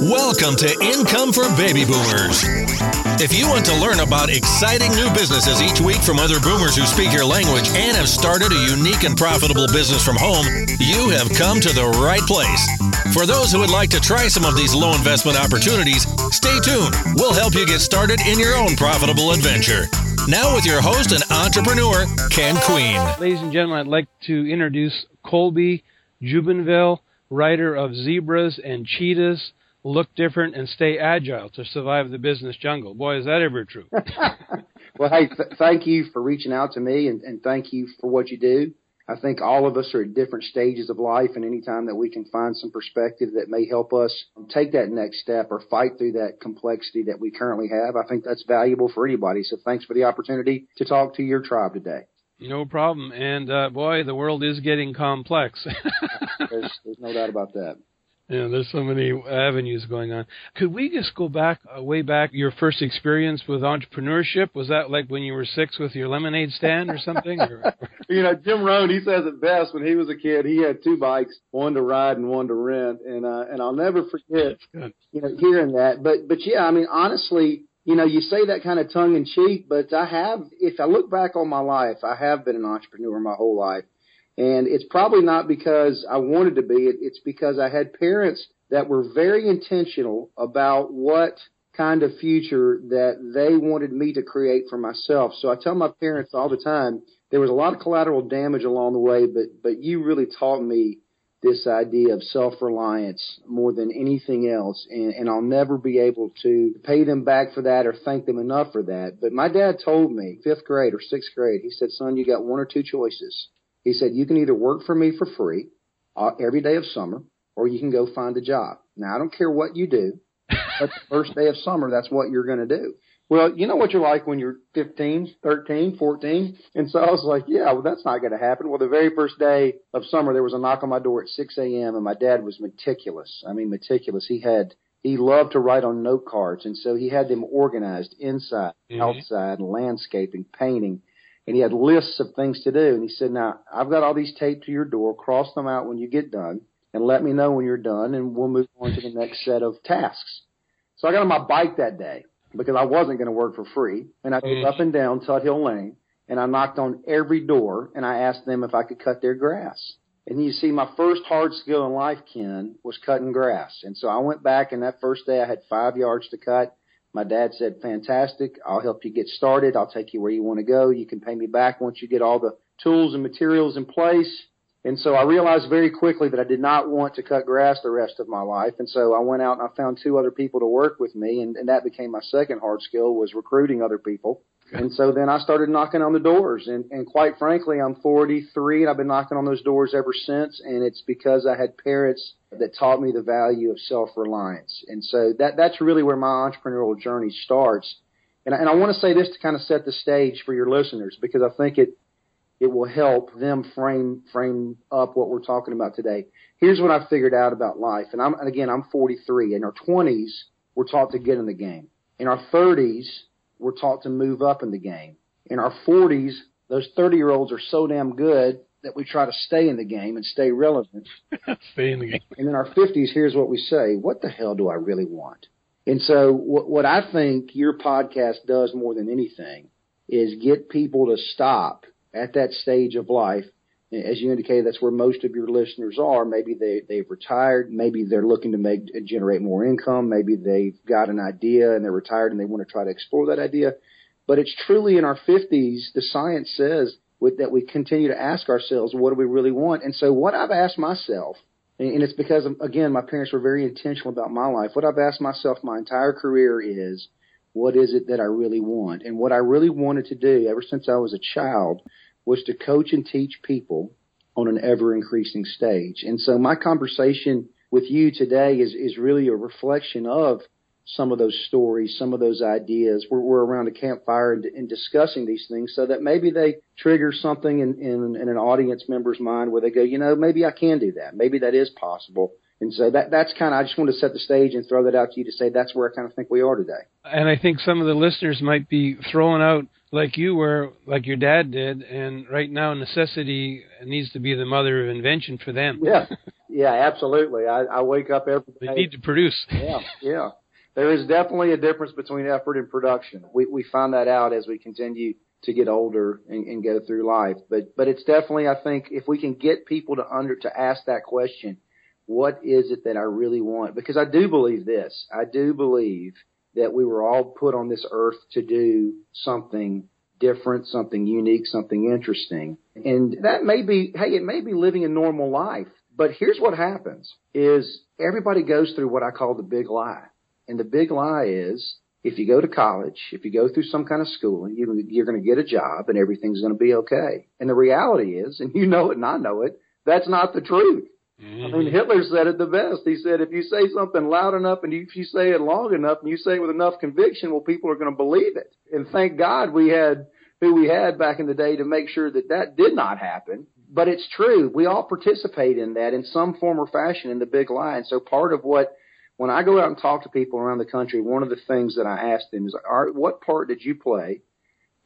Welcome to Income for Baby Boomers. If you want to learn about exciting new businesses each week from other boomers who speak your language and have started a unique and profitable business from home, you have come to the right place. For those who would like to try some of these low investment opportunities, stay tuned. We'll help you get started in your own profitable adventure. Now, with your host and entrepreneur, Ken Queen. Ladies and gentlemen, I'd like to introduce Colby Jubenville, writer of Zebras and Cheetahs look different and stay agile to survive the business jungle. Boy, is that ever true. well, hey, th- thank you for reaching out to me and, and thank you for what you do. I think all of us are at different stages of life, and anytime that we can find some perspective that may help us take that next step or fight through that complexity that we currently have, I think that's valuable for anybody. So thanks for the opportunity to talk to your tribe today. No problem. And uh, boy, the world is getting complex. there's, there's no doubt about that. Yeah, there's so many avenues going on. Could we just go back uh, way back? Your first experience with entrepreneurship was that like when you were six with your lemonade stand or something? or? you know, Jim Rohn, he says it best. When he was a kid, he had two bikes, one to ride and one to rent, and uh, and I'll never forget, you know, hearing that. But but yeah, I mean, honestly, you know, you say that kind of tongue in cheek, but I have, if I look back on my life, I have been an entrepreneur my whole life. And it's probably not because I wanted to be. It it's because I had parents that were very intentional about what kind of future that they wanted me to create for myself. So I tell my parents all the time, there was a lot of collateral damage along the way, but, but you really taught me this idea of self-reliance more than anything else. And, and I'll never be able to pay them back for that or thank them enough for that. But my dad told me fifth grade or sixth grade, he said, son, you got one or two choices. He said, you can either work for me for free uh, every day of summer or you can go find a job. Now, I don't care what you do, but the first day of summer, that's what you're going to do. Well, you know what you're like when you're 15, 13, 14. And so I was like, yeah, well, that's not going to happen. Well, the very first day of summer, there was a knock on my door at 6 a.m. and my dad was meticulous. I mean, meticulous. He had, he loved to write on note cards. And so he had them organized inside, mm-hmm. outside, landscaping, painting and he had lists of things to do. And he said, now I've got all these taped to your door. Cross them out when you get done and let me know when you're done and we'll move on to the next set of tasks. So I got on my bike that day because I wasn't going to work for free and I drove mm-hmm. up and down Tut Hill Lane and I knocked on every door and I asked them if I could cut their grass. And you see, my first hard skill in life, Ken, was cutting grass. And so I went back and that first day I had five yards to cut my dad said, fantastic. I'll help you get started. I'll take you where you want to go. You can pay me back once you get all the tools and materials in place. And so I realized very quickly that I did not want to cut grass the rest of my life. And so I went out and I found two other people to work with me. And, and that became my second hard skill was recruiting other people. And so then I started knocking on the doors. And, and quite frankly, I'm 43 and I've been knocking on those doors ever since. And it's because I had parents that taught me the value of self-reliance. And so that, that's really where my entrepreneurial journey starts. And, and I want to say this to kind of set the stage for your listeners because I think it, it will help them frame, frame up what we're talking about today. Here's what I figured out about life. And I'm, and again, I'm 43. In our 20s, we're taught to get in the game. In our 30s, we're taught to move up in the game. In our 40s, those 30 year olds are so damn good that we try to stay in the game and stay relevant. stay in the game. And in our 50s, here's what we say What the hell do I really want? And so, what, what I think your podcast does more than anything is get people to stop at that stage of life. As you indicated, that's where most of your listeners are. Maybe they, they've retired. Maybe they're looking to make, generate more income. Maybe they've got an idea and they're retired and they want to try to explore that idea. But it's truly in our 50s, the science says with that we continue to ask ourselves, what do we really want? And so what I've asked myself, and it's because again, my parents were very intentional about my life. What I've asked myself my entire career is, what is it that I really want? And what I really wanted to do ever since I was a child was to coach and teach people on an ever increasing stage. And so my conversation with you today is, is really a reflection of some of those stories, some of those ideas. We're, we're around a campfire and, and, discussing these things so that maybe they trigger something in, in, in, an audience member's mind where they go, you know, maybe I can do that. Maybe that is possible. And so that, that's kind of, I just want to set the stage and throw that out to you to say that's where I kind of think we are today. And I think some of the listeners might be throwing out like you were, like your dad did, and right now necessity needs to be the mother of invention for them. Yeah. Yeah, absolutely. I, I wake up every day. They need to produce. yeah, yeah. There is definitely a difference between effort and production. We we find that out as we continue to get older and, and go through life. But but it's definitely I think if we can get people to under to ask that question, what is it that I really want? Because I do believe this. I do believe that we were all put on this earth to do something different, something unique, something interesting. And that may be, hey, it may be living a normal life. But here's what happens is everybody goes through what I call the big lie. And the big lie is if you go to college, if you go through some kind of schooling, you, you're going to get a job and everything's going to be okay. And the reality is, and you know it and I know it, that's not the truth. Mm-hmm. I mean. Hitler said it the best. He said, if you say something loud enough and if you say it long enough and you say it with enough conviction, well, people are going to believe it. And thank God we had who we had back in the day to make sure that that did not happen. But it's true. We all participate in that in some form or fashion in the big lie. And so part of what, when I go out and talk to people around the country, one of the things that I ask them is, what part did you play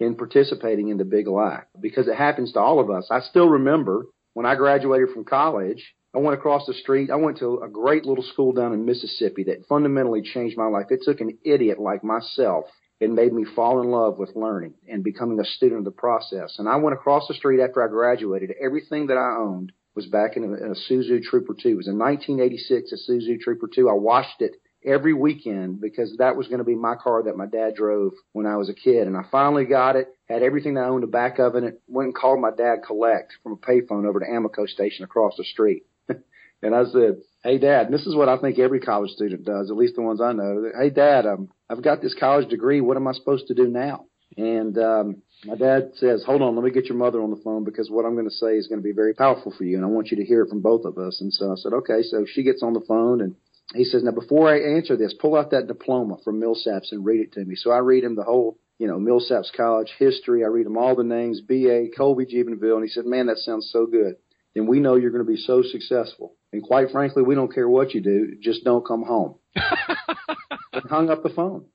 in participating in the big lie? Because it happens to all of us. I still remember when I graduated from college, I went across the street. I went to a great little school down in Mississippi that fundamentally changed my life. It took an idiot like myself and made me fall in love with learning and becoming a student of the process. And I went across the street after I graduated. Everything that I owned was back in a, in a Isuzu Trooper 2. It was in 1986, a Isuzu Trooper 2. I washed it every weekend because that was going to be my car that my dad drove when I was a kid. And I finally got it, had everything that I owned the back of it, went and called my dad collect from a payphone over to Amoco station across the street. And I said, Hey dad, this is what I think every college student does, at least the ones I know. Hey dad, um, I've got this college degree. What am I supposed to do now? And, um, my dad says, hold on, let me get your mother on the phone because what I'm going to say is going to be very powerful for you. And I want you to hear it from both of us. And so I said, okay. So she gets on the phone and he says, now before I answer this, pull out that diploma from Millsaps and read it to me. So I read him the whole, you know, Millsaps College history. I read him all the names, BA, Colby Jubenville. And he said, man, that sounds so good. Then we know you're going to be so successful. And quite frankly, we don't care what you do, just don't come home. and hung up the phone.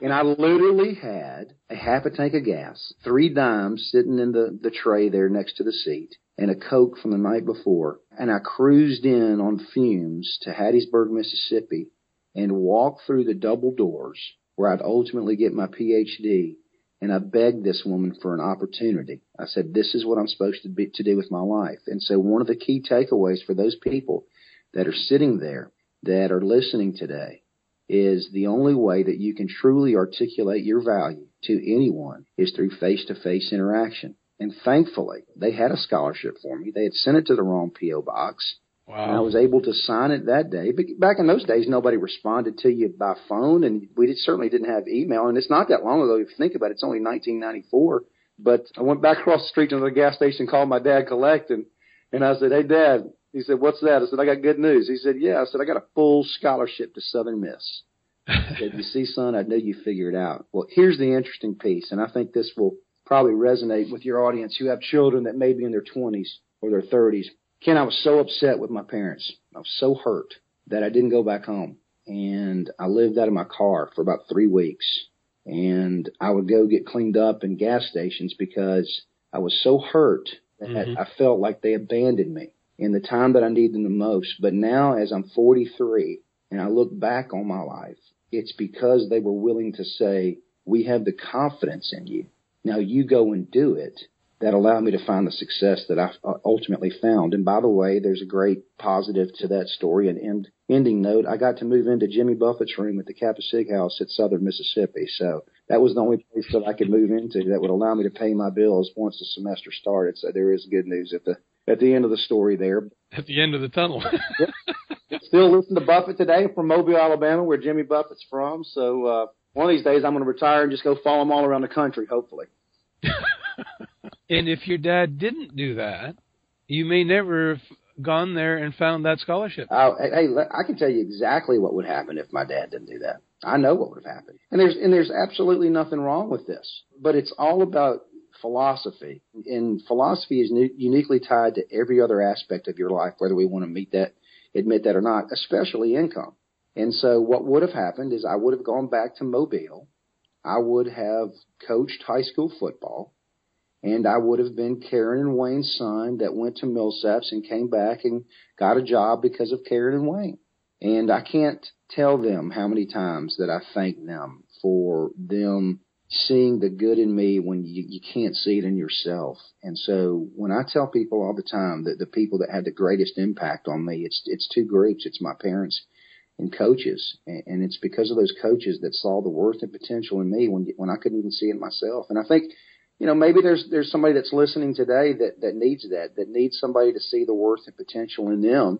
and I literally had a half a tank of gas, three dimes sitting in the, the tray there next to the seat, and a Coke from the night before. And I cruised in on fumes to Hattiesburg, Mississippi, and walked through the double doors where I'd ultimately get my PhD and I begged this woman for an opportunity. I said, this is what I'm supposed to be, to do with my life. And so one of the key takeaways for those people that are sitting there that are listening today is the only way that you can truly articulate your value to anyone is through face to face interaction. And thankfully, they had a scholarship for me. They had sent it to the wrong P.O. box. Wow. And I was able to sign it that day. But back in those days, nobody responded to you by phone, and we did, certainly didn't have email. And it's not that long ago if you think about it. It's only 1994. But I went back across the street to the gas station, called my dad, collect, and and I said, "Hey, Dad." He said, "What's that?" I said, "I got good news." He said, "Yeah." I said, "I got a full scholarship to Southern Miss." I said, "You see, son, I knew you figure it out." Well, here's the interesting piece, and I think this will probably resonate with your audience who have children that may be in their 20s or their 30s. Ken, I was so upset with my parents. I was so hurt that I didn't go back home. And I lived out of my car for about three weeks. And I would go get cleaned up in gas stations because I was so hurt that mm-hmm. I felt like they abandoned me in the time that I needed them the most. But now, as I'm 43 and I look back on my life, it's because they were willing to say, we have the confidence in you. Now you go and do it that allowed me to find the success that I uh, ultimately found. And by the way, there's a great positive to that story. And end, ending note, I got to move into Jimmy Buffett's room at the Kappa Sig House at Southern Mississippi. So that was the only place that I could move into that would allow me to pay my bills once the semester started. So there is good news at the at the end of the story there. At the end of the tunnel. Still listen to Buffett today from Mobile, Alabama, where Jimmy Buffett's from. So uh, one of these days I'm going to retire and just go follow him all around the country, hopefully. And if your dad didn't do that, you may never have gone there and found that scholarship. Oh, hey, I can tell you exactly what would happen if my dad didn't do that. I know what would have happened. And there's and there's absolutely nothing wrong with this. But it's all about philosophy. And philosophy is uniquely tied to every other aspect of your life, whether we want to meet that, admit that or not, especially income. And so what would have happened is I would have gone back to Mobile. I would have coached high school football and I would have been Karen and Wayne's son that went to Millsaps and came back and got a job because of Karen and Wayne. And I can't tell them how many times that I thank them for them seeing the good in me when you, you can't see it in yourself. And so when I tell people all the time that the people that had the greatest impact on me, it's, it's two groups. It's my parents and coaches. And, and it's because of those coaches that saw the worth and potential in me when, when I couldn't even see it myself. And I think, you know, maybe there's, there's somebody that's listening today that, that needs that, that needs somebody to see the worth and potential in them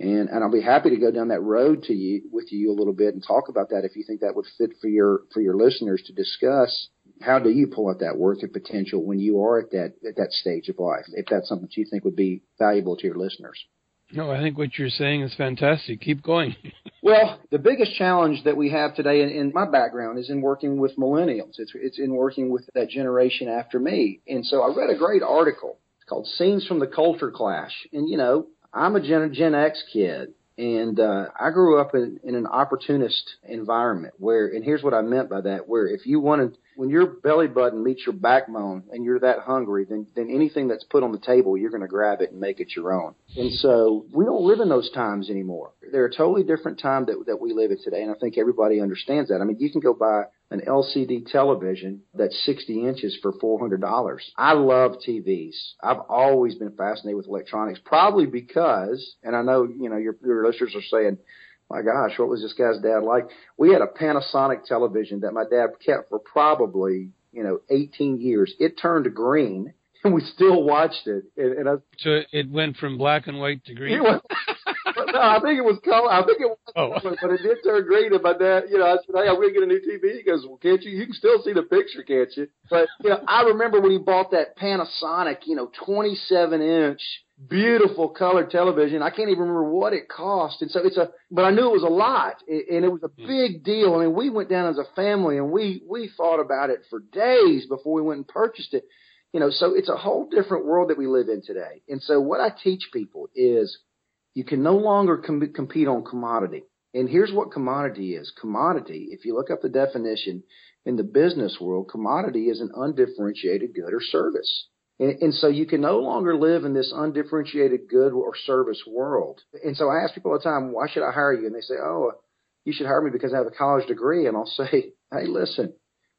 and, and I'll be happy to go down that road to you with you a little bit and talk about that if you think that would fit for your, for your listeners to discuss how do you pull out that worth and potential when you are at that, at that stage of life, if that's something that you think would be valuable to your listeners. No, I think what you're saying is fantastic. Keep going. well, the biggest challenge that we have today in, in, my background is in working with millennials. It's, it's in working with that generation after me. And so I read a great article called Scenes from the Culture Clash. And, you know, I'm a Gen, Gen X kid, and uh, I grew up in, in an opportunist environment where, and here's what I meant by that: where if you wanted, when your belly button meets your backbone, and you're that hungry, then then anything that's put on the table, you're going to grab it and make it your own. And so we don't live in those times anymore. They're a totally different time that that we live in today, and I think everybody understands that. I mean, you can go buy an LCD television that's 60 inches for $400. I love TVs. I've always been fascinated with electronics, probably because, and I know, you know, your, your listeners are saying, my gosh, what was this guy's dad like? We had a Panasonic television that my dad kept for probably, you know, 18 years. It turned green and we still watched it. And, and I, so it went from black and white to green. no, I think it was color. I think it was oh. color, but it did turn green. And my dad, you know, I said, "Hey, I'm going to get a new TV." He goes, "Well, can't you? You can still see the picture, can't you?" But you know, I remember when he bought that Panasonic, you know, 27 inch, beautiful color television. I can't even remember what it cost, and so it's a. But I knew it was a lot, and it was a hmm. big deal. I mean, we went down as a family, and we we thought about it for days before we went and purchased it. You know, so it's a whole different world that we live in today. And so what I teach people is you can no longer com- compete on commodity. And here's what commodity is. Commodity, if you look up the definition in the business world, commodity is an undifferentiated good or service. And, and, so you can no longer live in this undifferentiated good or service world. And so I ask people all the time, why should I hire you? And they say, oh, you should hire me because I have a college degree. And I'll say, hey, listen,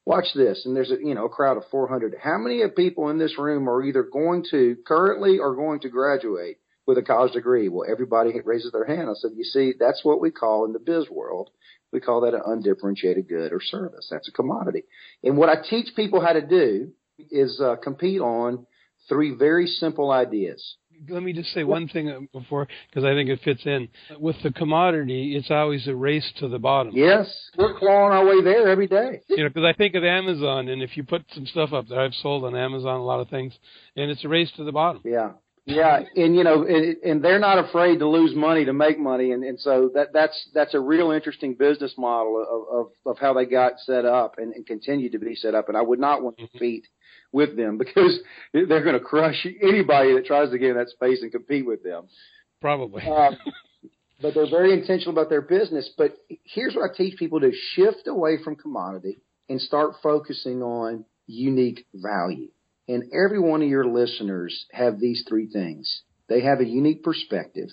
watch this. And there's a, you know, a crowd of 400. How many of people in this room are either going to currently or going to graduate with a college degree. Well, everybody raises their hand. I said, you see, that's what we call in the biz world. We call that an undifferentiated good or service. That's a commodity. And what I teach people how to do is uh, compete on three very simple ideas. Let me just say one thing before, because I think it fits in. With the commodity, it's always a race to the bottom. Yes, we're clawing our way there every day. you know, because I think of Amazon, and if you put some stuff up there, I've sold on Amazon a lot of things, and it's a race to the bottom. Yeah, yeah, and you know, and, and they're not afraid to lose money to make money, and, and so that that's that's a real interesting business model of of, of how they got set up and, and continue to be set up. And I would not want to mm-hmm. compete with them because they're going to crush anybody that tries to get in that space and compete with them. Probably. Um, but they're very intentional about their business. But here's what I teach people to shift away from commodity and start focusing on unique value. And every one of your listeners have these three things. They have a unique perspective,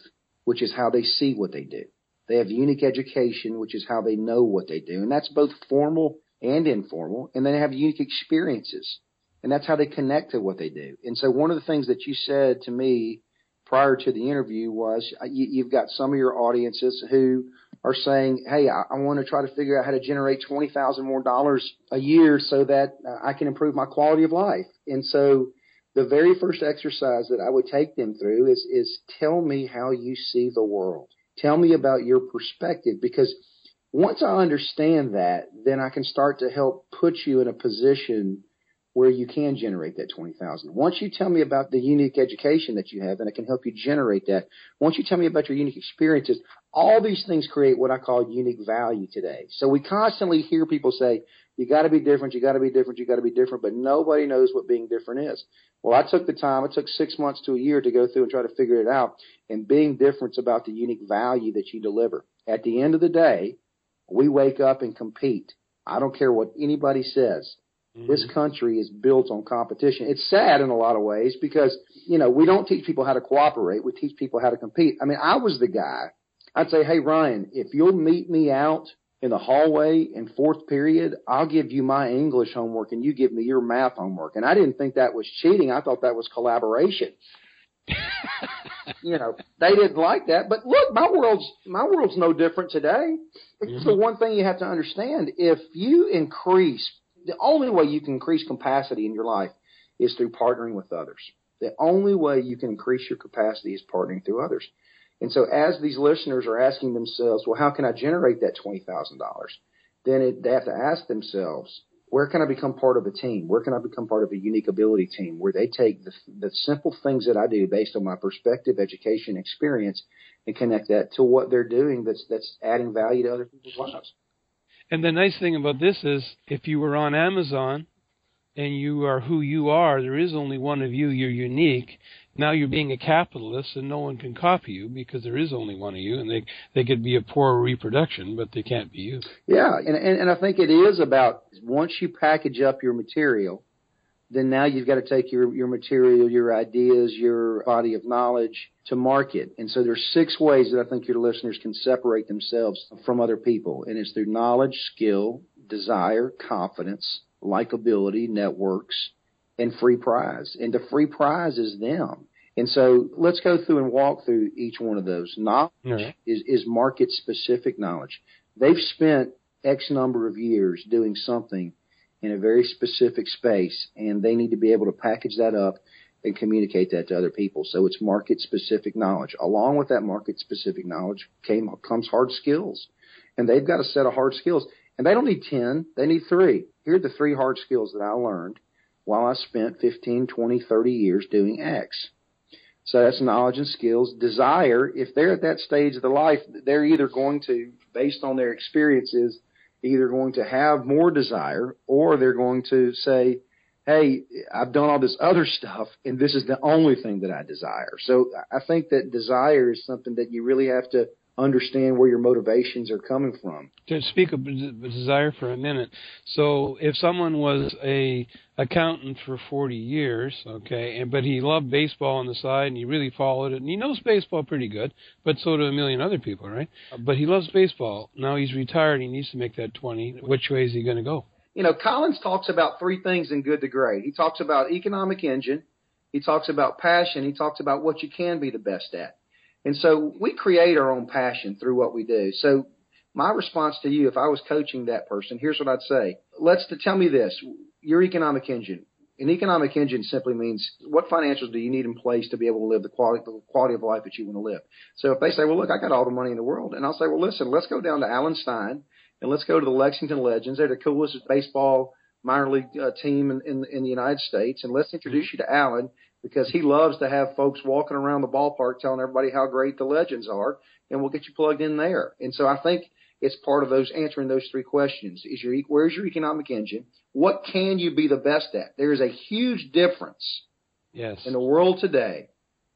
which is how they see what they do. They have unique education, which is how they know what they do. And that's both formal and informal. And they have unique experiences. And that's how they connect to what they do. And so one of the things that you said to me prior to the interview was uh, you, have got some of your audiences who are saying, "Hey, I, I want to try to figure out how to generate twenty thousand more dollars a year so that uh, I can improve my quality of life." And so, the very first exercise that I would take them through is is tell me how you see the world. Tell me about your perspective because once I understand that, then I can start to help put you in a position where you can generate that 20,000. Once you tell me about the unique education that you have and I can help you generate that, once you tell me about your unique experiences, all these things create what I call unique value today. So we constantly hear people say, you gotta be different, you gotta be different, you gotta be different, but nobody knows what being different is. Well, I took the time, it took six months to a year to go through and try to figure it out. And being different's about the unique value that you deliver. At the end of the day, we wake up and compete. I don't care what anybody says Mm-hmm. This country is built on competition. It's sad in a lot of ways because, you know, we don't teach people how to cooperate. We teach people how to compete. I mean, I was the guy. I'd say, Hey, Ryan, if you'll meet me out in the hallway in fourth period, I'll give you my English homework and you give me your math homework. And I didn't think that was cheating. I thought that was collaboration. you know, they didn't like that. But look, my world's my world's no different today. It's mm-hmm. the one thing you have to understand. If you increase the only way you can increase capacity in your life is through partnering with others. The only way you can increase your capacity is partnering through others. And so as these listeners are asking themselves, well, how can I generate that $20,000? Then it, they have to ask themselves, where can I become part of a team? Where can I become part of a unique ability team where they take the, the simple things that I do based on my perspective, education, experience, and connect that to what they're doing that's that's adding value to other people's lives. And the nice thing about this is, if you were on Amazon and you are who you are, there is only one of you. You're unique, now you're being a capitalist and no one can copy you because there is only one of you and they they could be a poor reproduction but they can't be you yeah and, and and i think it is about once you package up your material then now you've got to take your your material your ideas your body of knowledge to market and so there's six ways that i think your listeners can separate themselves from other people and it's through knowledge skill desire confidence likability networks and free prize. And the free prize is them. And so let's go through and walk through each one of those. Knowledge right. is, is market specific knowledge. They've spent X number of years doing something in a very specific space and they need to be able to package that up and communicate that to other people. So it's market specific knowledge. Along with that market specific knowledge came, comes hard skills. And they've got a set of hard skills. And they don't need 10, they need three. Here are the three hard skills that I learned while I spent 15, 20, 30 years doing X. So that's knowledge and skills. Desire, if they're at that stage of their life, they're either going to, based on their experiences, either going to have more desire or they're going to say, hey, I've done all this other stuff and this is the only thing that I desire. So I think that desire is something that you really have to understand where your motivations are coming from. To speak of desire for a minute, so if someone was a accountant for 40 years, okay, and but he loved baseball on the side and he really followed it and he knows baseball pretty good, but so do a million other people, right? But he loves baseball. Now he's retired. He needs to make that 20. Which way is he going to go? You know, Collins talks about three things in Good to Great. He talks about economic engine. He talks about passion. He talks about what you can be the best at. And so we create our own passion through what we do. So my response to you, if I was coaching that person, here's what I'd say. Let's to tell me this, your economic engine. An economic engine simply means what financials do you need in place to be able to live the quality, the quality of life that you want to live. So if they say, well, look, I got all the money in the world, and I'll say, well, listen, let's go down to Allen Stein and let's go to the Lexington Legends. They're the coolest baseball minor league uh, team in, in, in the United States, and let's introduce you to Allen because he loves to have folks walking around the ballpark telling everybody how great the legends are, and we'll get you plugged in there. And so I think it's part of those answering those three questions. Is your where's your economic engine? What can you be the best at? There is a huge difference yes. in the world today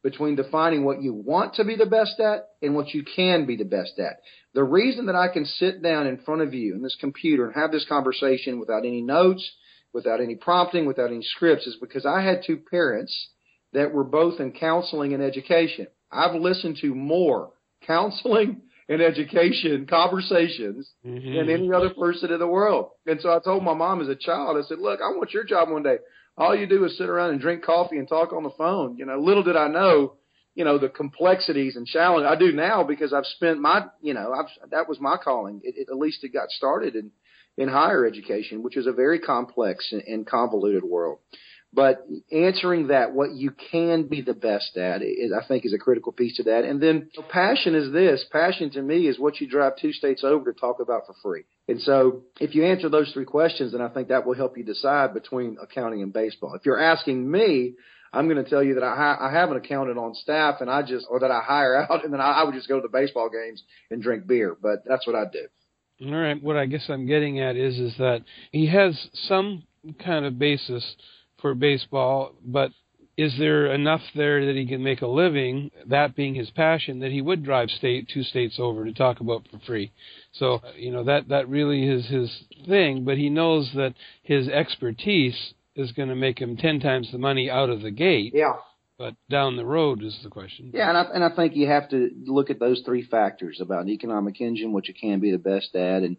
between defining what you want to be the best at and what you can be the best at. The reason that I can sit down in front of you in this computer and have this conversation without any notes, without any prompting, without any scripts is because I had two parents that were both in counseling and education. I've listened to more counseling and education conversations mm-hmm. than any other person in the world. And so I told my mom as a child, I said, look, I want your job one day. All you do is sit around and drink coffee and talk on the phone. You know, little did I know, you know, the complexities and challenge I do now because I've spent my, you know, I've, that was my calling. It, it, at least it got started in, in higher education, which is a very complex and, convoluted world. But answering that, what you can be the best at, is, I think, is a critical piece to that. And then passion is this. Passion to me is what you drive two states over to talk about for free. And so if you answer those three questions, then I think that will help you decide between accounting and baseball. If you're asking me, I'm going to tell you that I, I have an accountant on staff and I just, or that I hire out and then I, I would just go to the baseball games and drink beer. But that's what I do. All right. What I guess I'm getting at is, is that he has some kind of basis for baseball, but is there enough there that he can make a living, that being his passion, that he would drive state two states over to talk about for free? So, you know, that, that really is his thing, but he knows that his expertise is going to make him 10 times the money out of the gate. Yeah. But down the road is the question. Yeah, and I, and I think you have to look at those three factors about an economic engine, which you can be the best at, and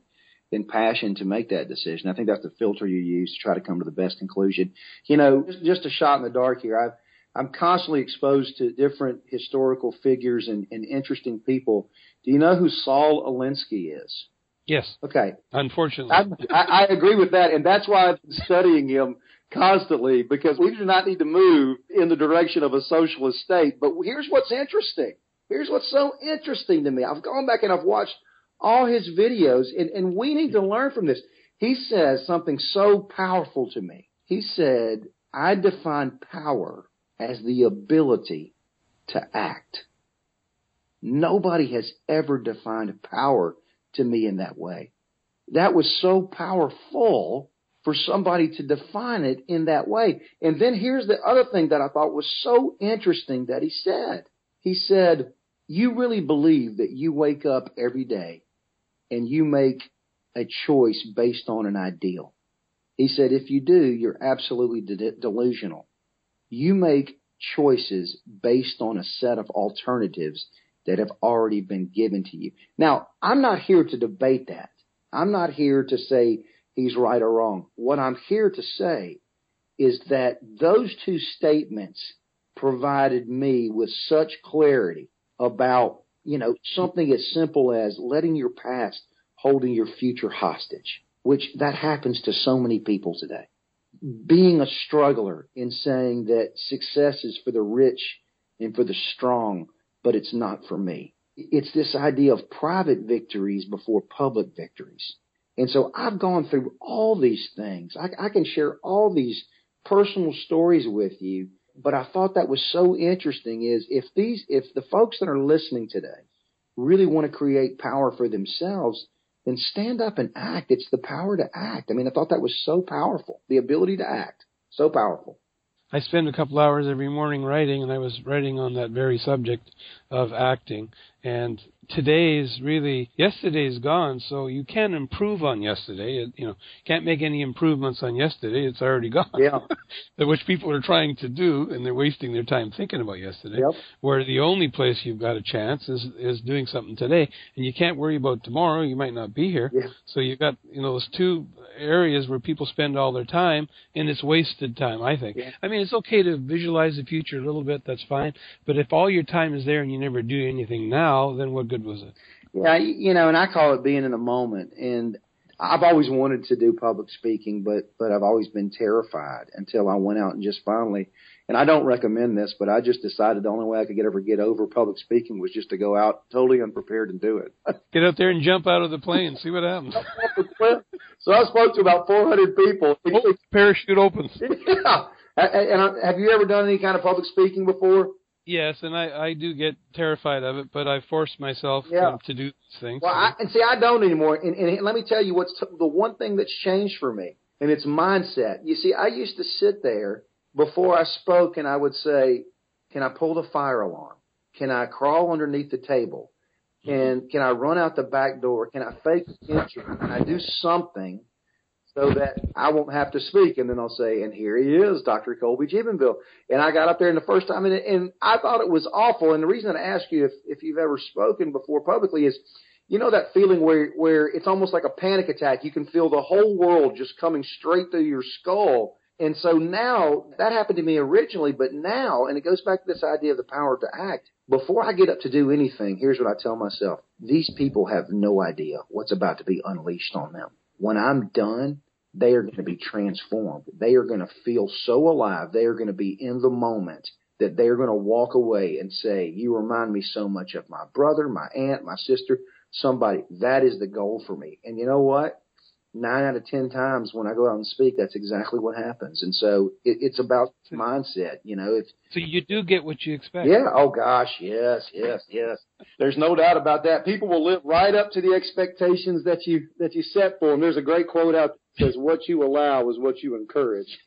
then passion to make that decision. I think that's the filter you use to try to come to the best conclusion. You know, just, just a shot in the dark here. I've, I'm constantly exposed to different historical figures and, and interesting people. Do you know who Saul Alinsky is? Yes. Okay. Unfortunately. I, I, I agree with that, and that's why I've been studying him constantly because we do not need to move in the direction of a socialist state. But here's what's interesting. Here's what's so interesting to me. I've gone back and I've watched all his videos, and, and we need to learn from this. He says something so powerful to me. He said, I define power as the ability to act. Nobody has ever defined power to me in that way. That was so powerful for somebody to define it in that way. And then here's the other thing that I thought was so interesting that he said. He said, you really believe that you wake up every day and you make a choice based on an ideal. He said, if you do, you're absolutely de- delusional. You make choices based on a set of alternatives that have already been given to you. Now, I'm not here to debate that. I'm not here to say he's right or wrong. What I'm here to say is that those two statements provided me with such clarity about, you know, something as simple as letting your past holding your future hostage, which that happens to so many people today. Being a struggler in saying that success is for the rich and for the strong, but it's not for me. It's this idea of private victories before public victories. And so I've gone through all these things. I, I can share all these personal stories with you, but I thought that was so interesting is if these, if the folks that are listening today really want to create power for themselves, then stand up and act. It's the power to act. I mean, I thought that was so powerful. The ability to act. So powerful. I spend a couple hours every morning writing, and I was writing on that very subject of acting. And today's really yesterday's gone, so you can't improve on yesterday. It, you know, can't make any improvements on yesterday; it's already gone. Yeah. Which people are trying to do, and they're wasting their time thinking about yesterday. Yep. Where the only place you've got a chance is is doing something today, and you can't worry about tomorrow. You might not be here. Yeah. So you've got you know those two areas where people spend all their time, and it's wasted time. I think. Yeah. I mean, it's okay to visualize the future a little bit. That's fine. But if all your time is there and you never do anything now, then what good was it? Yeah, you know, and I call it being in the moment. And I've always wanted to do public speaking, but but I've always been terrified until I went out and just finally. And I don't recommend this, but I just decided the only way I could get ever get over public speaking was just to go out totally unprepared and do it. Get out there and jump out of the plane, see what happens. so I spoke to about 400 people. Oh, parachute opens. yeah. And have you ever done any kind of public speaking before? Yes, and I I do get terrified of it, but I force myself Yeah. to, to do these things. Well, I, and see, I don't anymore. And, and let me tell you what's t- the one thing that's changed for me, and it's mindset. You see, I used to sit there before I spoke, and I would say, "Can I pull the fire alarm? Can I crawl underneath the table? Mm-hmm. And can I run out the back door? Can I fake attention? Can I do something?" So that I won't have to speak, and then I'll say, "And here he is, Dr. Colby Jubenville." And I got up there, and the first time, and, and I thought it was awful. And the reason I ask you if if you've ever spoken before publicly is, you know that feeling where where it's almost like a panic attack. You can feel the whole world just coming straight through your skull. And so now that happened to me originally, but now, and it goes back to this idea of the power to act. Before I get up to do anything, here's what I tell myself. These people have no idea what's about to be unleashed on them. When I'm done, they are going to be transformed. They are going to feel so alive. They are going to be in the moment that they are going to walk away and say, you remind me so much of my brother, my aunt, my sister, somebody. That is the goal for me. And you know what? Nine out of ten times when I go out and speak, that's exactly what happens. And so it, it's about mindset. You know, it's so you do get what you expect. yeah. Oh gosh, yes, yes, yes. There's no doubt about that. People will live right up to the expectations that you that you set for them. There's a great quote out that says, "What you allow is what you encourage."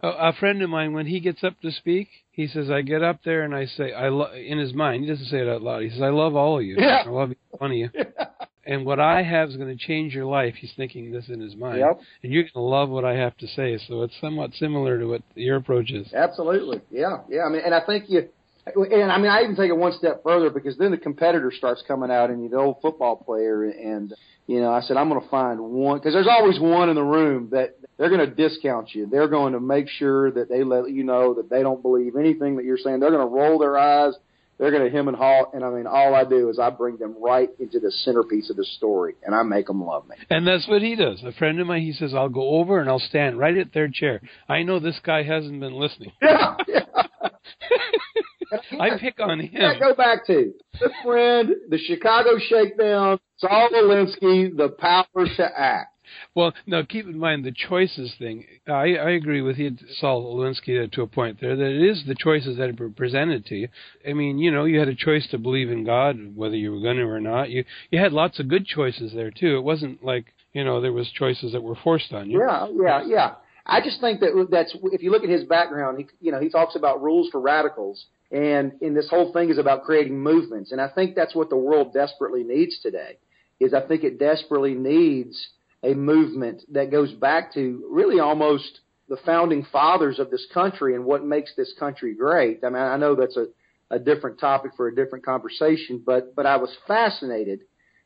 A friend of mine when he gets up to speak, he says, "I get up there and I say, I lo-, in his mind, he doesn't say it out loud. He says, "I love all of you. Yeah. I love each one of you." And what I have is going to change your life. He's thinking this in his mind, Yep. and you're going to love what I have to say. So it's somewhat similar to what your approach is. Absolutely. Yeah. Yeah. I mean, and I think you, and I mean, I even take it one step further because then the competitor starts coming out and you're the old football player. And, you know, I said, I'm going to find one because there's always one in the room that they're going to discount you. They're going to make sure that they let you know that they don't believe anything that you're saying. They're going to roll their eyes. They're going to hem and haw. And I mean, all I do is I bring them right into the centerpiece of the story and I make them love me. And that's what he does. A friend of mine, he says, I'll go over and I'll stand right at their chair. I know this guy hasn't been listening. Yeah. yeah. I pick on him. I go back to the friend, the Chicago Shakedown, Saul Alinsky, the power to act. Well, now keep in mind the choices thing. I, I agree with you, Saul Alinsky, uh, to a point there that it is the choices that are presented to you. I mean, you know, you had a choice to believe in God, whether you were going to or not. You you had lots of good choices there too. It wasn't like you know there was choices that were forced on you. Yeah, yeah, yeah. I just think that that's if you look at his background, he you know he talks about rules for radicals, and and this whole thing is about creating movements, and I think that's what the world desperately needs today. Is I think it desperately needs a movement that goes back to really almost the founding fathers of this country and what makes this country great. I mean, I know that's a, a different topic for a different conversation, but but I was fascinated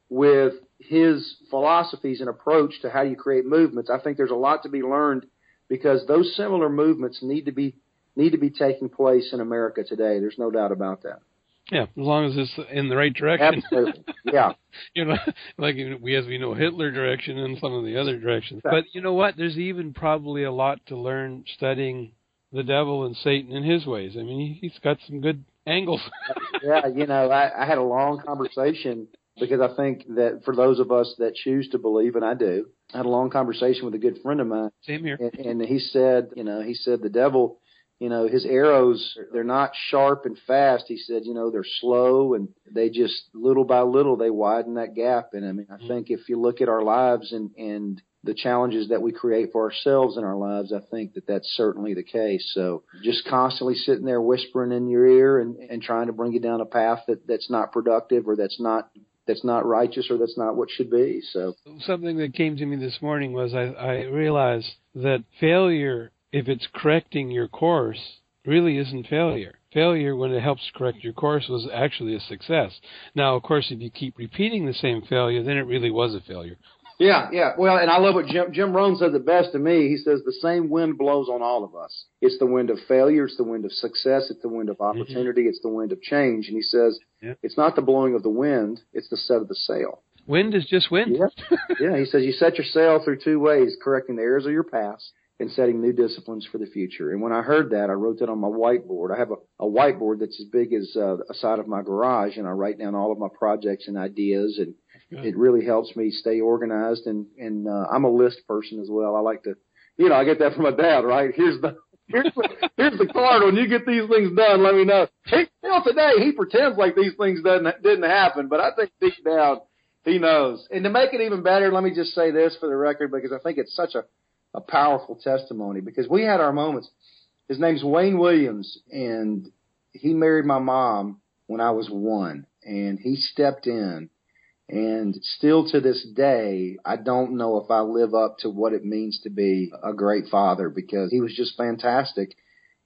with his philosophies and approach to how you create movements. I think there's a lot to be learned because those similar movements need to be need to be taking place in America today. There's no doubt about that. Yeah, as long as it's in the right direction. Absolutely. Yeah. you know, like we as we know Hitler direction and some of the other directions. But you know what? There's even probably a lot to learn studying the devil and Satan in his ways. I mean, he's got some good angles. yeah, you know, I, I had a long conversation because I think that for those of us that choose to believe, and I do, I had a long conversation with a good friend of mine, Same here. and, and he said, you know, he said the devil, you know, his arrows, they're not sharp and fast. He said, you know, they're slow and they just little by little they widen that gap. And I mean, I think if you look at our lives and and the challenges that we create for ourselves in our lives, I think that that's certainly the case. So just constantly sitting there whispering in your ear and, and trying to bring you down a path that, that's not productive or that's not that's not righteous or that's not what should be. So Something that came to me this morning was I, I realized that failure, if it's correcting your course, really isn't failure. Failure, when it helps correct your course, was actually a success. Now, of course, if you keep repeating the same failure, then it really was a failure. Yeah, yeah. Well, and I love what Jim Jim Rohn said the best to me. He says the same wind blows on all of us. It's the wind of failure, it's the wind of success, it's the wind of mm-hmm. opportunity, it's the wind of change. And he says Yeah. it's not the blowing of the wind, it's the set of the sail. Wind is just wind. Yeah. yeah, he says you set your sail through two ways, correcting the errors of your past and setting new disciplines for the future. And when I heard that, I wrote that on my whiteboard. I have a, a whiteboard that's as big as uh, a side of my garage, and I write down all of my projects and ideas and it really helps me stay organized and and uh, I'm a list person as well. I like to, you know, I get that from my dad. Right? Here's the here's the here's the card. When you get these things done, let me know. He, you know, today he pretends like these things doesn't didn't happen, but I think deep down he knows. And to make it even better, let me just say this for the record because I think it's such a a powerful testimony because we had our moments. His name's Wayne Williams, and he married my mom when I was one, and he stepped in and still to this day, I don't know if I live up to what it means to be a great father because he was just fantastic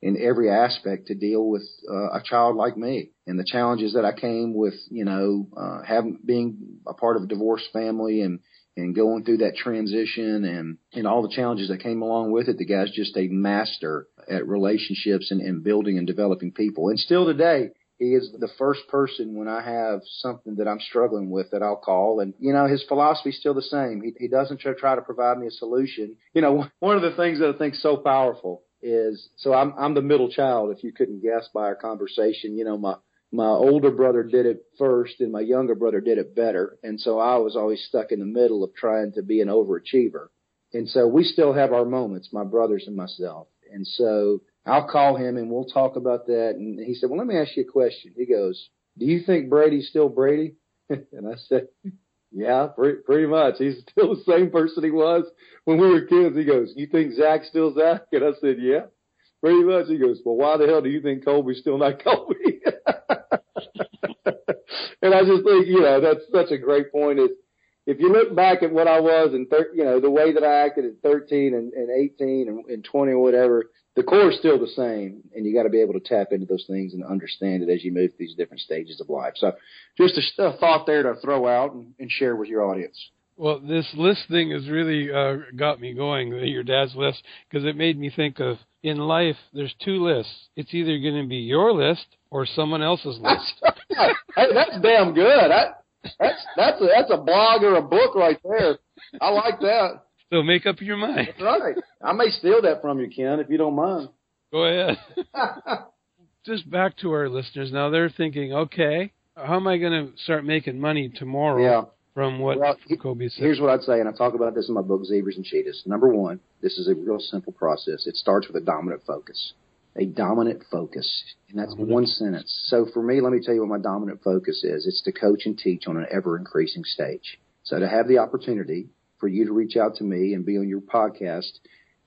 in every aspect to deal with uh, a child like me and the challenges that I came with, you know, uh, having being a part of a divorced family and and going through that transition and and all the challenges that came along with it. The guy's just a master at relationships and, and building and developing people. And still today, he is the first person when I have something that I'm struggling with that I'll call. And, you know, his philosophy's still the same. He, he doesn't try, to provide me a solution. You know, one of the things that I think is so powerful is, so I'm, I'm the middle child, if you couldn't guess by our conversation. You know, my, my older brother did it first and my younger brother did it better. And so I was always stuck in the middle of trying to be an overachiever. And so we still have our moments, my brothers and myself. And so I'll call him and we'll talk about that. And he said, well, let me ask you a question. He goes, do you think Brady's still Brady? and I said, yeah, pretty, pretty much. He's still the same person he was when we were kids. He goes, you think Zach's still Zach? And I said, yeah. Pretty much. He goes, well, why the hell do you think Colby's still not Colby? And I just think, you know, that's such a great point. Is if you look back at what I was and thir- you know the way that I acted at 13 and, and 18 and, and 20 or whatever, the core is still the same, and you got to be able to tap into those things and understand it as you move through these different stages of life. So, just a, a thought there to throw out and, and share with your audience. Well, this list thing has really uh, got me going, your dad's list, because it made me think of in life, there's two lists. It's either going to be your list or someone else's list. hey, that's damn good. I, that's that's a, that's a blog or a book right there. I like that. So make up your mind. That's right. I may steal that from you, Ken, if you don't mind. Go ahead. Just back to our listeners now. They're thinking, okay, how am I going to start making money tomorrow? Yeah from what well, Colby said. Here's what I'd say, and I talk about this in my book, Zebras and Cheetahs. Number one, this is a real simple process. It starts with a dominant focus. A dominant focus. And that's dominant. one sentence. So for me, let me tell you what my dominant focus is. It's to coach and teach on an ever increasing stage. So to have the opportunity for you to reach out to me and be on your podcast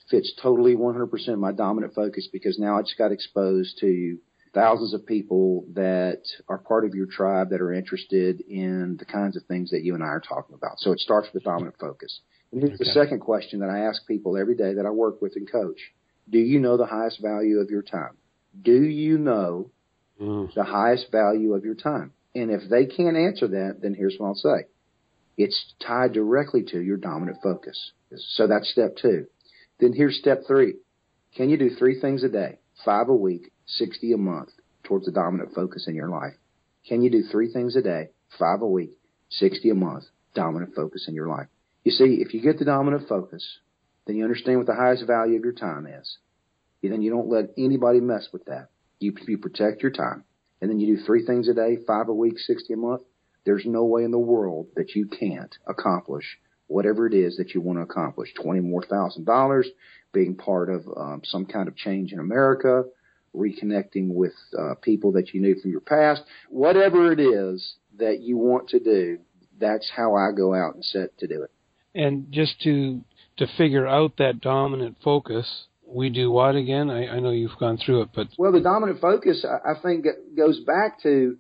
fits totally 100% my dominant focus because now I just got exposed to thousands of people that are part of your tribe that are interested in the kinds of things that you and I are talking about. So it starts with dominant focus. And here's okay. the second question that I ask people every day that I work with and coach. Do you know the highest value of your time? Do you know mm. the highest value of your time? And if they can't answer that, then here's what I'll say. It's tied directly to your dominant focus. So that's step two. Then here's step three. Can you do three things a day, five a week, 60 a month towards the dominant focus in your life? Can you do three things a day, five a week, 60 a month, dominant focus in your life? You see, if you get the dominant focus, then you understand what the highest value of your time is. And then you don't let anybody mess with that. You, you protect your time. And then you do three things a day, five a week, 60 a month. There's no way in the world that you can't accomplish whatever it is that you want to accomplish. Twenty more thousand dollars, being part of um, some kind of change in America, reconnecting with uh, people that you knew from your past, whatever it is that you want to do, that's how I go out and set to do it. And just to to figure out that dominant focus, we do what again? I, I know you've gone through it, but well, the dominant focus I, I think goes back to.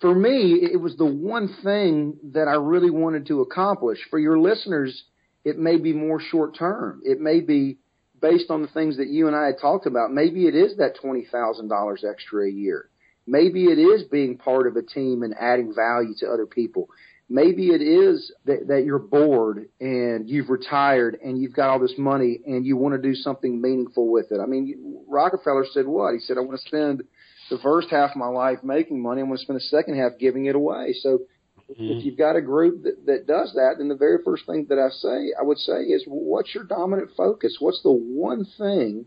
For me, it was the one thing that I really wanted to accomplish. For your listeners, it may be more short term. It may be based on the things that you and I had talked about, maybe it is that $20,000 extra a year. Maybe it is being part of a team and adding value to other people. Maybe it is that, that you're bored and you've retired and you've got all this money and you want to do something meaningful with it. I mean, Rockefeller said what? He said, I want to spend the first half of my life making money. I want to spend the second half giving it away. So Mm-hmm. If you've got a group that, that does that, then the very first thing that I say, I would say is, what's your dominant focus? What's the one thing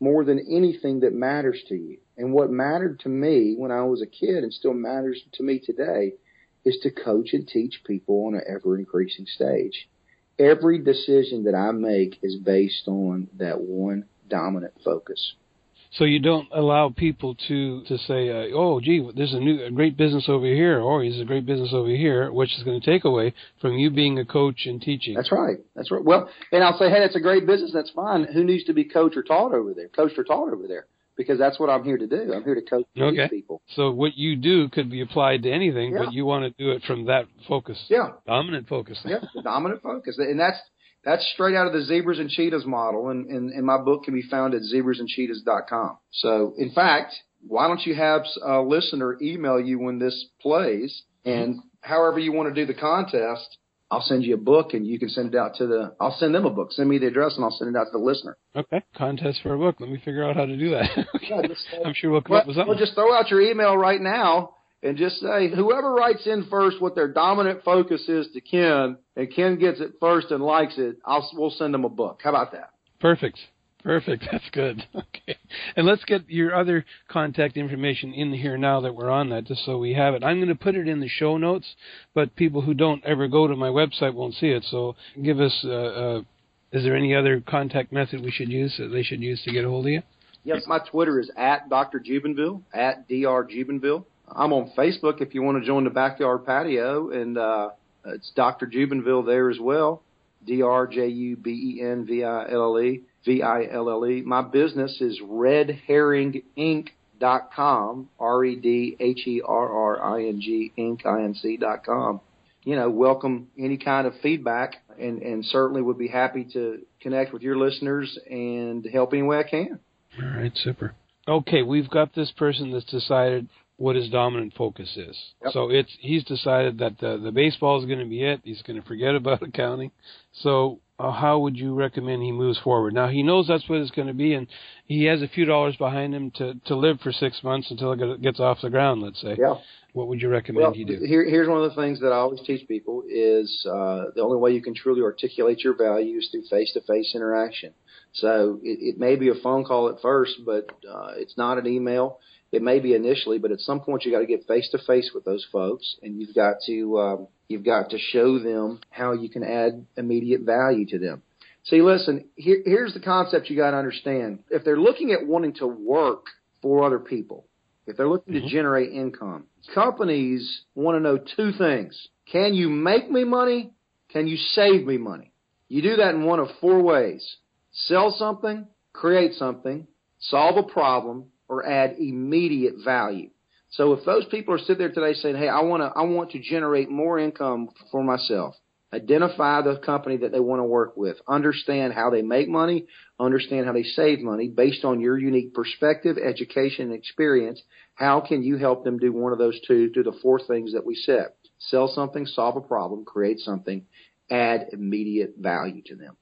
more than anything that matters to you? And what mattered to me when I was a kid and still matters to me today is to coach and teach people on an ever increasing stage. Every decision that I make is based on that one dominant focus. So you don't allow people to to say, uh, "Oh, gee, there's a new a great business over here," or "There's a great business over here," which is going to take away from you being a coach and teaching. That's right. That's right. Well, and I'll say, "Hey, that's a great business. That's fine. Who needs to be coached or taught over there? Coached or taught over there?" Because that's what I'm here to do. I'm here to coach okay. people. So what you do could be applied to anything, yeah. but you want to do it from that focus. Yeah. Dominant focus. Yeah, dominant focus. And that's that's straight out of the Zebras and Cheetahs model, and, and, and my book can be found at zebrasandcheetahs.com. So, in fact, why don't you have a listener email you when this plays, and mm-hmm. however you want to do the contest, I'll send you a book and you can send it out to the. I'll send them a book. Send me the address and I'll send it out to the listener. Okay, contest for a book. Let me figure out how to do that. yeah, just, uh, I'm sure we'll come well, up with something. Well, just throw out your email right now and just say whoever writes in first what their dominant focus is to Ken, and Ken gets it first and likes it, I'll we'll send them a book. How about that? Perfect. Perfect. That's good. Okay. And let's get your other contact information in here now that we're on that, just so we have it. I'm going to put it in the show notes, but people who don't ever go to my website won't see it. So give us. Uh, uh, is there any other contact method we should use that they should use to get a hold of you? Yes, my Twitter is at Dr. Jubenville, at Dr. Jubenville. I'm on Facebook if you want to join the backyard patio, and uh, it's Dr. Jubenville there as well. D R J U B E N V I L L E. V I L L E. My business is redherringinc.com, R E D H E R R I N G Inc. I N C dot com. You know, welcome any kind of feedback and, and certainly would be happy to connect with your listeners and help any way I can. All right, super. Okay, we've got this person that's decided what his dominant focus is. Yep. So it's he's decided that the the baseball is going to be it. He's going to forget about accounting. So uh, how would you recommend he moves forward? Now he knows that's what it's going to be, and he has a few dollars behind him to to live for six months until it gets off the ground. Let's say. Yeah. What would you recommend well, he do? Here, here's one of the things that I always teach people is uh, the only way you can truly articulate your values through face-to-face interaction. So it, it may be a phone call at first, but uh, it's not an email. It may be initially, but at some point you got to get face to face with those folks, and you've got to um, you've got to show them how you can add immediate value to them. See, listen, here, here's the concept you got to understand. If they're looking at wanting to work for other people, if they're looking mm-hmm. to generate income, companies want to know two things. Can you make me money? Can you save me money? You do that in one of four ways. Sell something, create something, solve a problem, or add immediate value. So if those people are sitting there today saying, "Hey, I want to I want to generate more income for myself," identify the company that they want to work with, understand how they make money, understand how they save money based on your unique perspective, education, and experience. How can you help them do one of those two Do the four things that we said? Sell something, solve a problem, create something, add immediate value to them.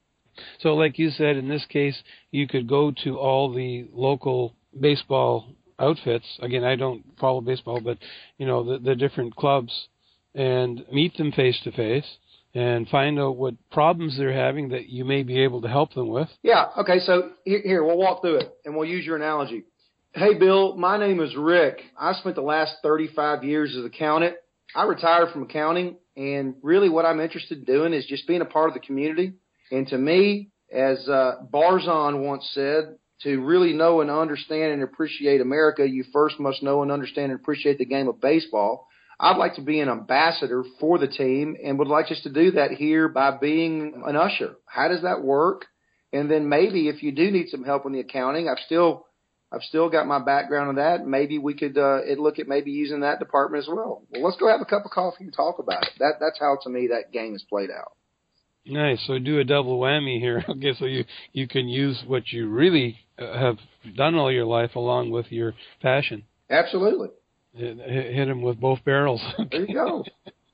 So, like you said, in this case, you could go to all the local baseball outfits. Again, I don't follow baseball, but you know the, the different clubs and meet them face to face and find out what problems they're having that you may be able to help them with. Yeah. Okay. So here, here we'll walk through it and we'll use your analogy. Hey, Bill, my name is Rick. I spent the last 35 years as accountant. I retired from accounting, and really what I'm interested in doing is just being a part of the community. And to me, as uh, Barzun once said, to really know and understand and appreciate America, you first must know and understand and appreciate the game of baseball. I'd like to be an ambassador for the team and would like just to do that here by being an usher. How does that work? And then maybe if you do need some help in the accounting, I've still I've still got my background in that. Maybe we could uh, look at maybe using that department as well. Well, let's go have a cup of coffee and talk about it. That that's how to me that game is played out. Nice. So do a double whammy here. Okay, so you you can use what you really have done all your life along with your passion. Absolutely. Hit, hit him with both barrels. there you go.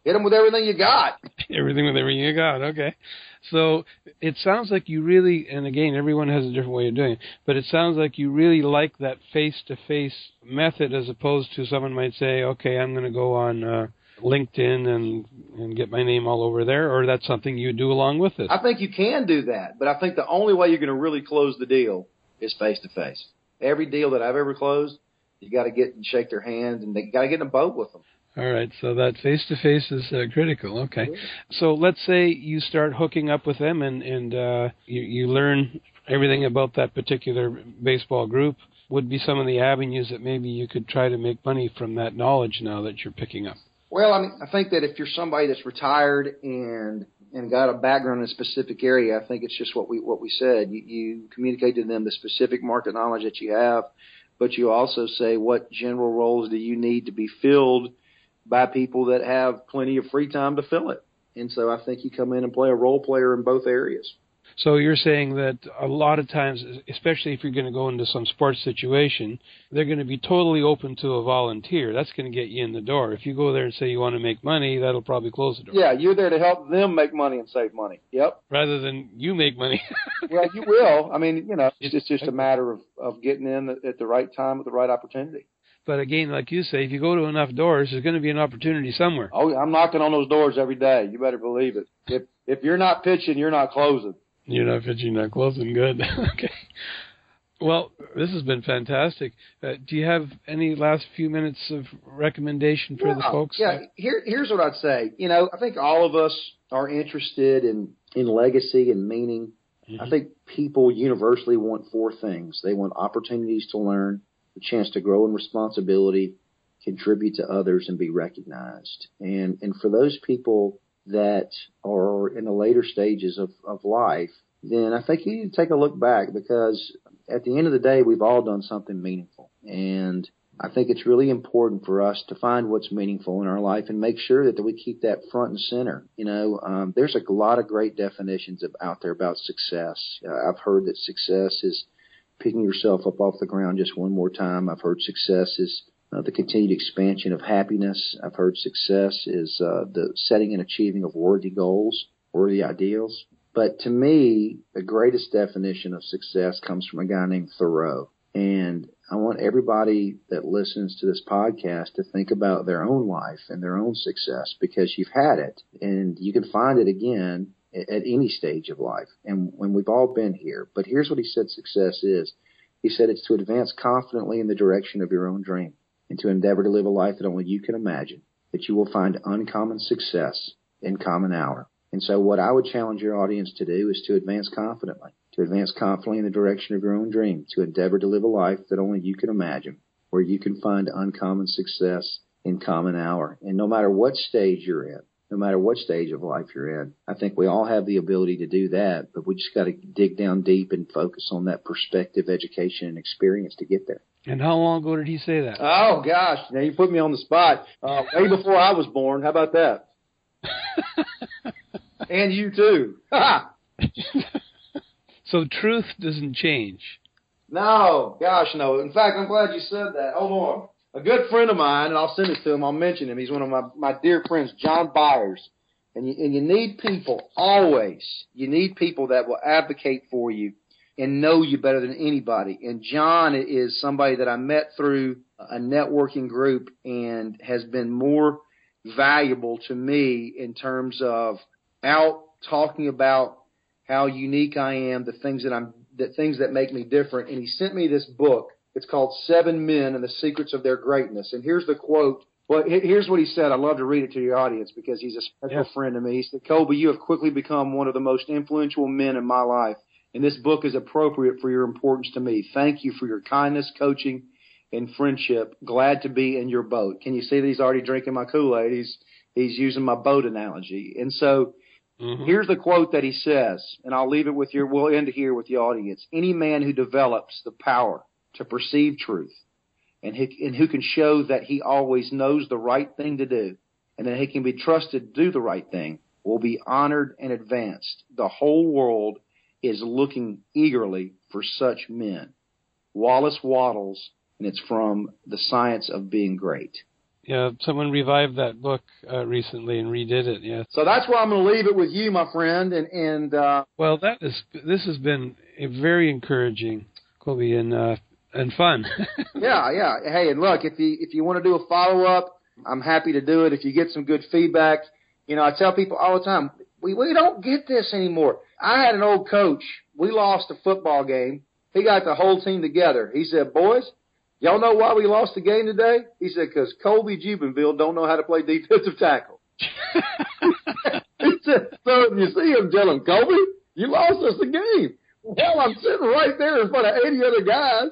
Hit him with everything you got. everything with everything you got. Okay. So it sounds like you really, and again, everyone has a different way of doing it, but it sounds like you really like that face-to-face method as opposed to someone might say, okay, I'm going to go on. Uh, LinkedIn and and get my name all over there, or that's something you do along with it? I think you can do that, but I think the only way you're going to really close the deal is face to face. Every deal that I've ever closed, you got to get and shake their hand, and they got to get in a boat with them. All right, so that face to face is uh, critical. Okay, so let's say you start hooking up with them, and and uh, you you learn everything about that particular baseball group. Would be some of the avenues that maybe you could try to make money from that knowledge now that you're picking up. Well, I mean, I think that if you're somebody that's retired and and got a background in a specific area, I think it's just what we what we said. You, you communicate to them the specific market knowledge that you have, but you also say what general roles do you need to be filled by people that have plenty of free time to fill it. And so I think you come in and play a role player in both areas. So you're saying that a lot of times, especially if you're going to go into some sports situation, they're going to be totally open to a volunteer. That's going to get you in the door. If you go there and say you want to make money, that'll probably close the door. Yeah, you're there to help them make money and save money. Yep. Rather than you make money. well, you will. I mean, you know, it's, it's just a matter of of getting in at the right time with the right opportunity. But again, like you say, if you go to enough doors, there's going to be an opportunity somewhere. Oh, I'm knocking on those doors every day. You better believe it. If if you're not pitching, you're not closing. You're not pitching, not closing. Good. okay. Well, this has been fantastic. Uh, do you have any last few minutes of recommendation for yeah, the folks? Yeah. Here, here's what I'd say. You know, I think all of us are interested in in legacy and meaning. Mm-hmm. I think people universally want four things. They want opportunities to learn, the chance to grow in responsibility, contribute to others, and be recognized. And and for those people that are in the later stages of, of life, then I think you need to take a look back because at the end of the day, we've all done something meaningful. And I think it's really important for us to find what's meaningful in our life and make sure that, that we keep that front and center. You know, um, there's a lot of great definitions of, out there about success. Uh, I've heard that success is picking yourself up off the ground just one more time. I've heard success is uh, the continued expansion of happiness. I've heard success is uh, the setting and achieving of worthy goals, worthy ideals. But to me, the greatest definition of success comes from a guy named Thoreau. And I want everybody that listens to this podcast to think about their own life and their own success because you've had it and you can find it again at any stage of life. And when we've all been here, but here's what he said success is. He said it's to advance confidently in the direction of your own dream and to endeavor to live a life that only you can imagine, that you will find uncommon success in common hour. And so what I would challenge your audience to do is to advance confidently, to advance confidently in the direction of your own dream, to endeavor to live a life that only you can imagine, where you can find uncommon success in common hour. And no matter what stage you're in, no matter what stage of life you're in, I think we all have the ability to do that, but we just got to dig down deep and focus on that perspective, education, and experience to get there. And how long ago did he say that? Oh gosh, now you put me on the spot. Uh, way before I was born. How about that? and you too. so truth doesn't change. No, gosh, no. In fact, I'm glad you said that. Hold on. A good friend of mine, and I'll send it to him. I'll mention him. He's one of my my dear friends, John Byers. And you, and you need people always. You need people that will advocate for you and know you better than anybody. And John is somebody that I met through a networking group and has been more valuable to me in terms of out talking about how unique I am, the things that I'm, the things that make me different. And he sent me this book. It's called Seven Men and the Secrets of Their Greatness. And here's the quote. Well, here's what he said. I'd love to read it to your audience because he's a special friend to me. He said, Colby, you have quickly become one of the most influential men in my life. And this book is appropriate for your importance to me. Thank you for your kindness, coaching, and friendship. Glad to be in your boat. Can you see that he's already drinking my Kool-Aid? He's, he's using my boat analogy. And so mm-hmm. here's the quote that he says, and I'll leave it with your, we'll end here with the audience. Any man who develops the power to perceive truth and, he, and who can show that he always knows the right thing to do and that he can be trusted to do the right thing will be honored and advanced. The whole world is looking eagerly for such men. Wallace Wattles, and it's from The Science of Being Great. Yeah, someone revived that book uh, recently and redid it. Yeah. So that's why I'm going to leave it with you, my friend. And and uh, well, that is this has been very encouraging, Colby, and uh, and fun. yeah, yeah. Hey, and look, if you if you want to do a follow up, I'm happy to do it. If you get some good feedback, you know, I tell people all the time, we we don't get this anymore. I had an old coach. We lost a football game. He got the whole team together. He said, "Boys, Y'all know why we lost the game today? He said, because Colby Jubenville don't know how to play defensive tackle. he said, so you see him telling Colby, you lost us the game. Well, I'm sitting right there in front of 80 other guys.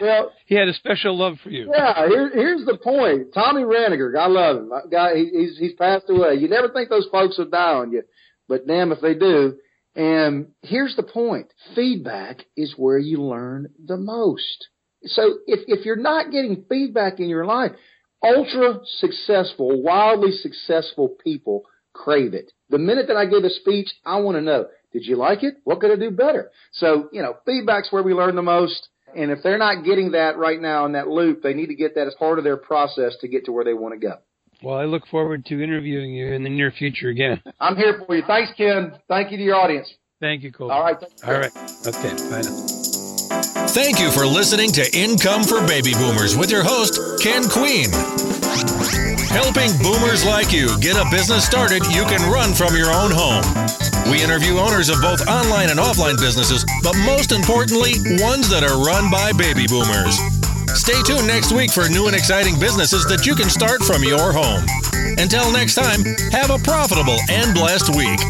Well, he had a special love for you. Yeah, here, here's the point. Tommy Raniger, I love him. Guy, he, he's he's passed away. You never think those folks will die on you, but damn if they do. And here's the point: feedback is where you learn the most. So if, if you're not getting feedback in your life, ultra successful, wildly successful people crave it. The minute that I give a speech, I want to know, did you like it? What could I do better? So, you know, feedback's where we learn the most. And if they're not getting that right now in that loop, they need to get that as part of their process to get to where they want to go. Well, I look forward to interviewing you in the near future again. I'm here for you. Thanks, Ken. Thank you to your audience. Thank you, Cole. All right. All right. Okay. Bye now. Thank you for listening to Income for Baby Boomers with your host, Ken Queen. Helping boomers like you get a business started you can run from your own home. We interview owners of both online and offline businesses, but most importantly, ones that are run by baby boomers. Stay tuned next week for new and exciting businesses that you can start from your home. Until next time, have a profitable and blessed week.